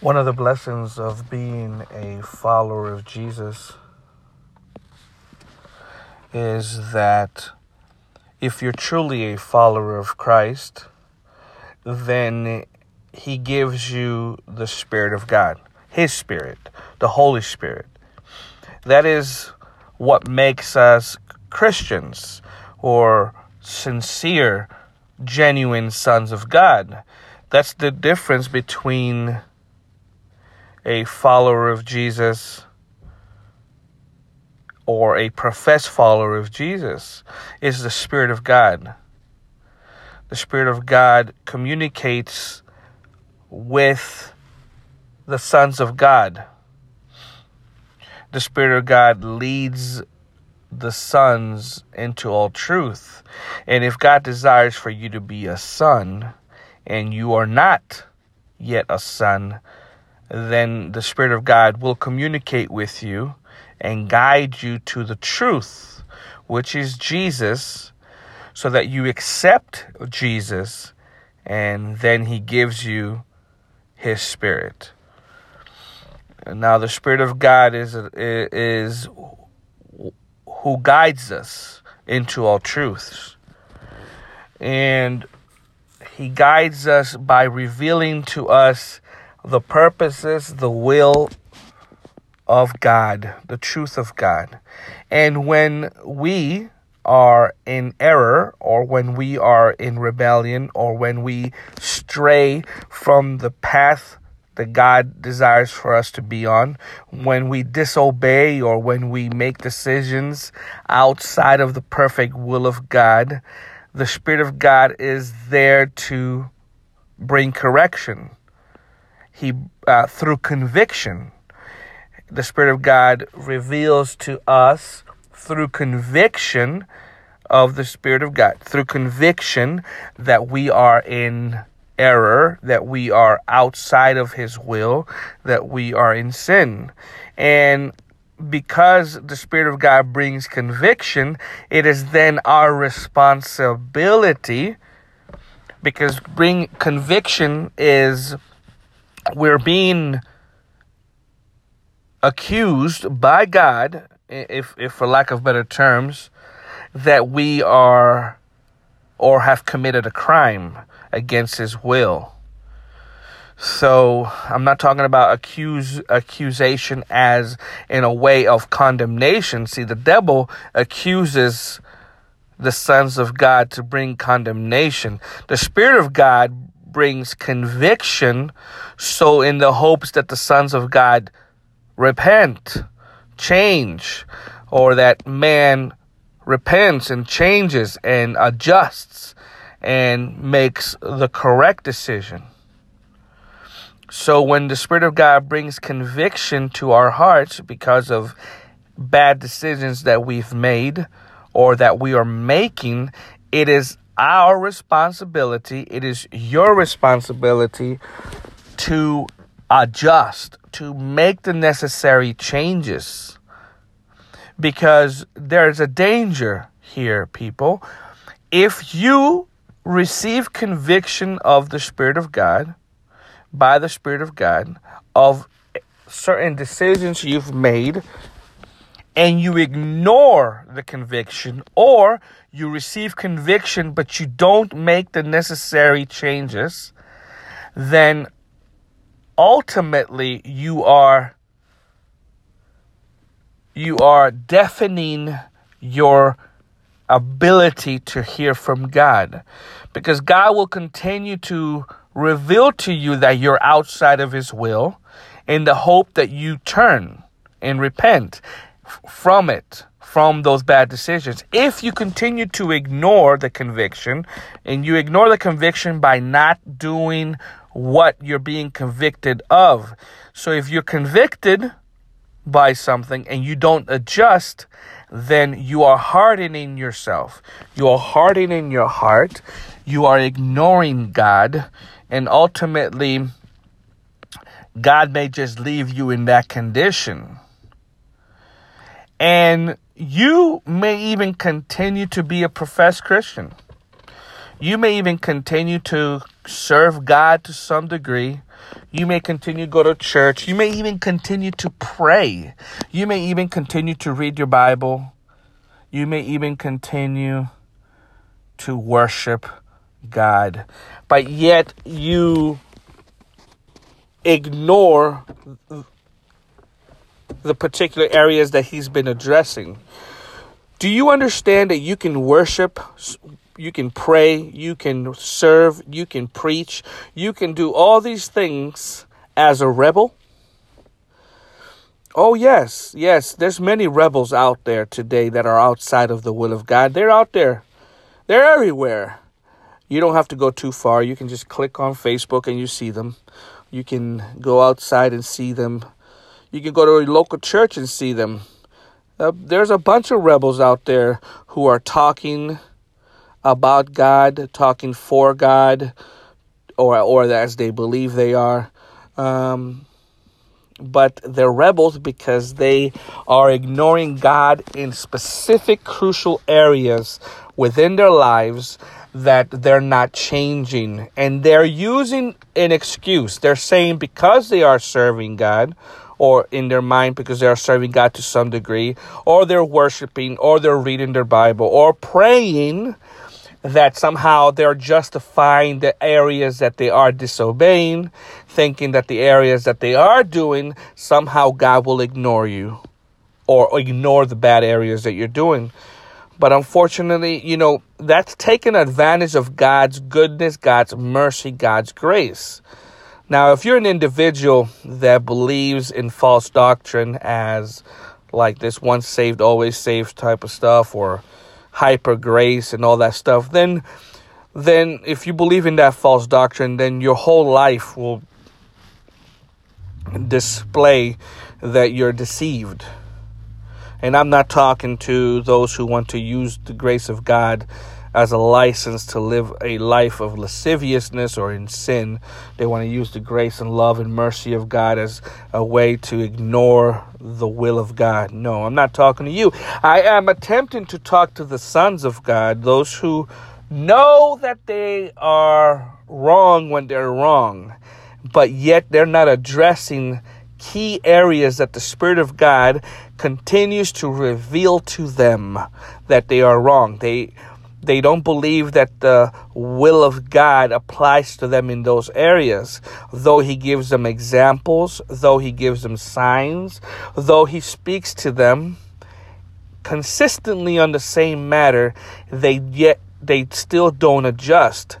One of the blessings of being a follower of Jesus is that if you're truly a follower of Christ, then He gives you the Spirit of God, His Spirit, the Holy Spirit. That is what makes us Christians or sincere, genuine sons of God. That's the difference between a follower of Jesus or a professed follower of Jesus is the Spirit of God. The Spirit of God communicates with the sons of God. The Spirit of God leads the sons into all truth. And if God desires for you to be a son and you are not yet a son, then the Spirit of God will communicate with you and guide you to the truth, which is Jesus, so that you accept Jesus and then He gives you His Spirit. Now, the Spirit of God is, is who guides us into all truths. And He guides us by revealing to us the purposes, the will of God, the truth of God. And when we are in error, or when we are in rebellion, or when we stray from the path that God desires for us to be on, when we disobey or when we make decisions outside of the perfect will of God, the Spirit of God is there to bring correction he uh, through conviction the spirit of god reveals to us through conviction of the spirit of god through conviction that we are in error that we are outside of his will that we are in sin. And because the spirit of god brings conviction it is then our responsibility because bring conviction is we're being accused by God, if, if for lack of better terms, that we are or have committed a crime against His will. So I'm not talking about accuse accusation as in a way of condemnation. See, the devil accuses the sons of God to bring condemnation. The Spirit of God brings conviction, so in the hopes that the sons of God repent, change, or that man repents and changes and adjusts and makes the correct decision. So when the Spirit of God brings conviction to our hearts because of bad decisions that we've made or that we are making, it is our responsibility, it is your responsibility to adjust, to make the necessary changes. Because there's a danger here, people. If you receive conviction of the Spirit of God, by the Spirit of God, of certain decisions you've made, and you ignore the conviction, or you receive conviction but you don't make the necessary changes, then ultimately you are you are deafening your ability to hear from God. Because God will continue to reveal to you that you're outside of his will in the hope that you turn and repent from it from those bad decisions. If you continue to ignore the conviction and you ignore the conviction by not doing what you're being convicted of. So if you're convicted by something and you don't adjust, then you are hardening yourself. You are hardening your heart. You are ignoring God. And ultimately, God may just leave you in that condition. And you may even continue to be a professed Christian. You may even continue to serve God to some degree. You may continue to go to church. You may even continue to pray. You may even continue to read your Bible. You may even continue to worship God. But yet you ignore the particular areas that he's been addressing. Do you understand that you can worship, you can pray, you can serve, you can preach, you can do all these things as a rebel? Oh yes, yes, there's many rebels out there today that are outside of the will of God. They're out there. They're everywhere. You don't have to go too far. You can just click on Facebook and you see them. You can go outside and see them. You can go to a local church and see them. Uh, there's a bunch of rebels out there who are talking about God, talking for God, or or as they believe they are. Um, but they're rebels because they are ignoring God in specific crucial areas within their lives that they're not changing. And they're using an excuse. They're saying because they are serving God, or in their mind because they are serving God to some degree, or they're worshiping, or they're reading their Bible, or praying, that somehow they're justifying the areas that they are disobeying, thinking that the areas that they are doing, somehow God will ignore you or ignore the bad areas that you're doing. But unfortunately, you know, that's taking advantage of God's goodness, God's mercy, God's grace. Now, if you're an individual that believes in false doctrine as like this once saved, always saved type of stuff, or hyper grace and all that stuff, then then if you believe in that false doctrine, then your whole life will display that you're deceived. And I'm not talking to those who want to use the grace of God as a license to live a life of lasciviousness or in sin. They want to use the grace and love and mercy of God as a way to ignore the will of God. No, I'm not talking to you. I am attempting to talk to the sons of God, those who know that they are wrong when they're wrong, but yet they're not addressing key areas that the Spirit of God continues to reveal to them that they are wrong. They they don't believe that the will of God applies to them in those areas. Though He gives them examples, though He gives them signs, though He speaks to them consistently on the same matter, they yet they still don't adjust.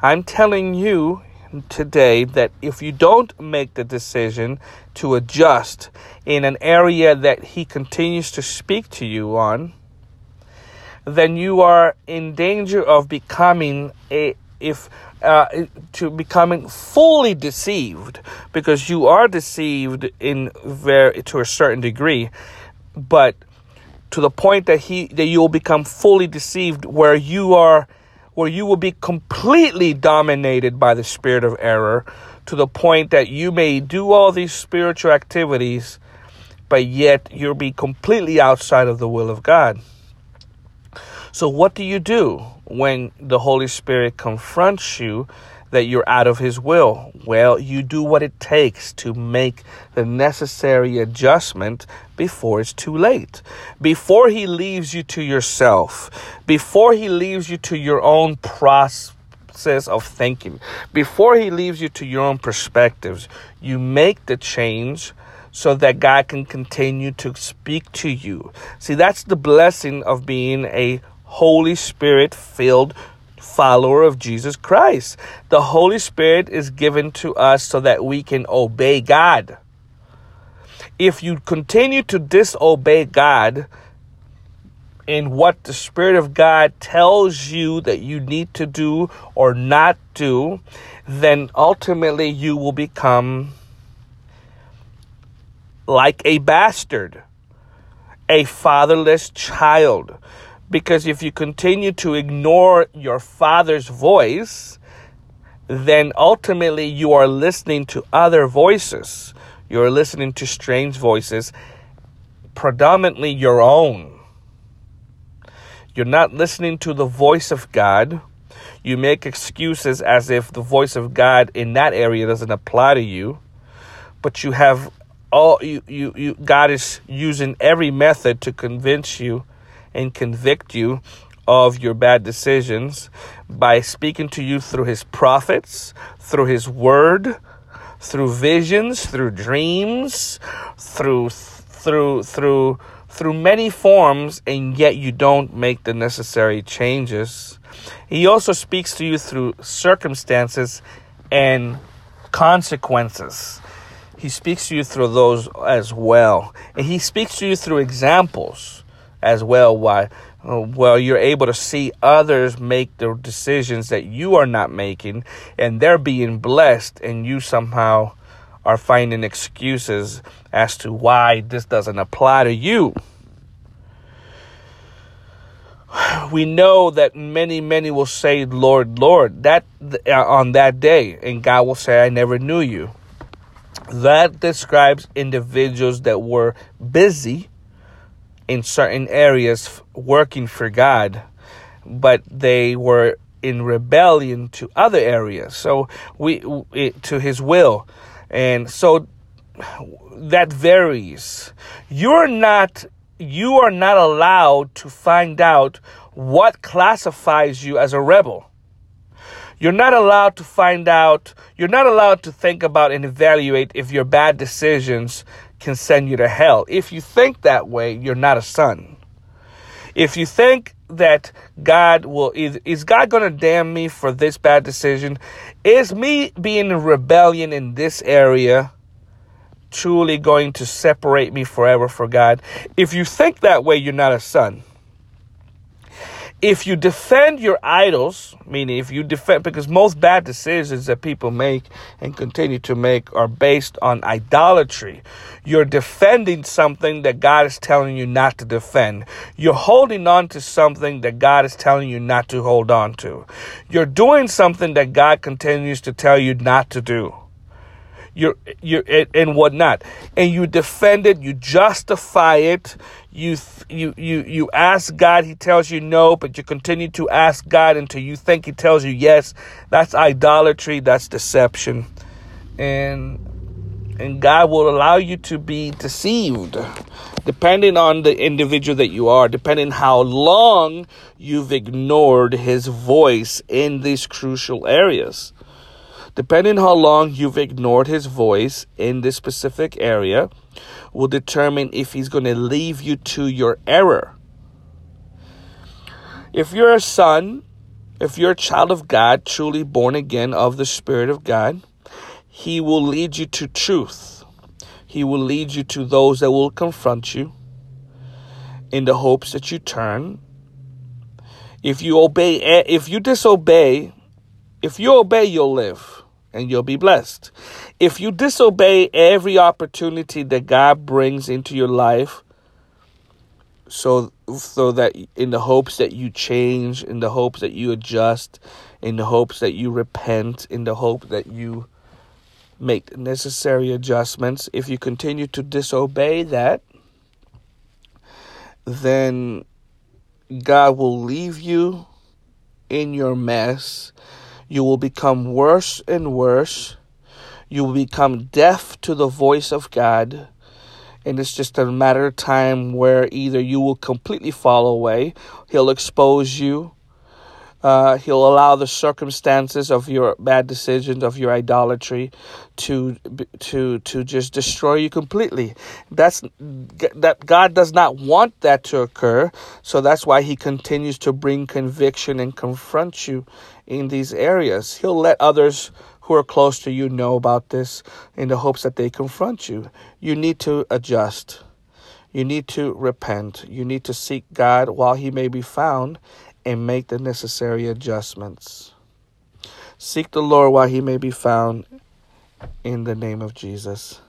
I'm telling you today that if you don't make the decision to adjust in an area that He continues to speak to you on, then you are in danger of becoming a if uh, to becoming fully deceived because you are deceived in very to a certain degree, but to the point that he that you will become fully deceived where you are where you will be completely dominated by the spirit of error to the point that you may do all these spiritual activities but yet you'll be completely outside of the will of God. So, what do you do when the Holy Spirit confronts you that you're out of His will? Well, you do what it takes to make the necessary adjustment before it's too late. Before He leaves you to yourself, before He leaves you to your own process of thinking, before He leaves you to your own perspectives, you make the change so that God can continue to speak to you. See, that's the blessing of being a Holy Spirit filled follower of Jesus Christ. The Holy Spirit is given to us so that we can obey God. If you continue to disobey God in what the Spirit of God tells you that you need to do or not do, then ultimately you will become like a bastard, a fatherless child because if you continue to ignore your father's voice, then ultimately you are listening to other voices. You're listening to strange voices, predominantly your own. You're not listening to the voice of God. You make excuses as if the voice of God in that area doesn't apply to you. But you have all you, you, you God is using every method to convince you and convict you of your bad decisions by speaking to you through his prophets, through his word, through visions, through dreams, through through through through many forms and yet you don't make the necessary changes. He also speaks to you through circumstances and consequences. He speaks to you through those as well. And he speaks to you through examples as well why uh, well you're able to see others make the decisions that you are not making and they're being blessed and you somehow are finding excuses as to why this doesn't apply to you. We know that many many will say lord lord that uh, on that day and god will say i never knew you. That describes individuals that were busy in certain areas working for God, but they were in rebellion to other areas. So we to His will, and so that varies. You're not you are not allowed to find out what classifies you as a rebel. You're not allowed to find out, you're not allowed to think about and evaluate if your bad decisions can send you to hell. If you think that way, you're not a son. If you think that God will, is God going to damn me for this bad decision? Is me being in rebellion in this area truly going to separate me forever for God? If you think that way, you're not a son if you defend your idols, meaning if you defend, because most bad decisions that people make and continue to make are based on idolatry. You're defending something that God is telling you not to defend. You're holding on to something that God is telling you not to hold on to. You're doing something that God continues to tell you not to do you're you're, and whatnot, and you defend it, you justify it, you you you you ask God, He tells you no, but you continue to ask God until you think He tells you yes. That's idolatry. That's deception, and and God will allow you to be deceived depending on the individual that you are, depending how long you've ignored his voice in these crucial areas. Depending how long you've ignored his voice in this specific area, will determine if he's going to leave you to your error. If you're a son, if you're a child of God, truly born again of the Spirit of God, he will lead you to truth. He will lead you to those that will confront you in the hopes that you turn. If you obey, eh, if you disobey, if you obey, you'll live and you'll be blessed. If you disobey every opportunity that God brings into your life, so so that in the hopes that you change, in the hopes that you adjust, in the hopes that you repent, in the hope that you make necessary adjustments, if you continue to disobey that, then God will leave you in your mess you will become worse and worse. You will become deaf to the voice of God. And it's just a matter of time where either you will completely fall away, He'll expose you, uh, he'll allow the circumstances of your bad decisions, of your idolatry, to to to just destroy you completely. That's that God does not want that to occur. So that's why He continues to bring conviction and confront you in these areas. He'll let others who are close to you know about this in the hopes that they confront you. You need to adjust. You need to repent. You need to seek God while He may be found and make the necessary adjustments. Seek the Lord while he may be found in the name of Jesus.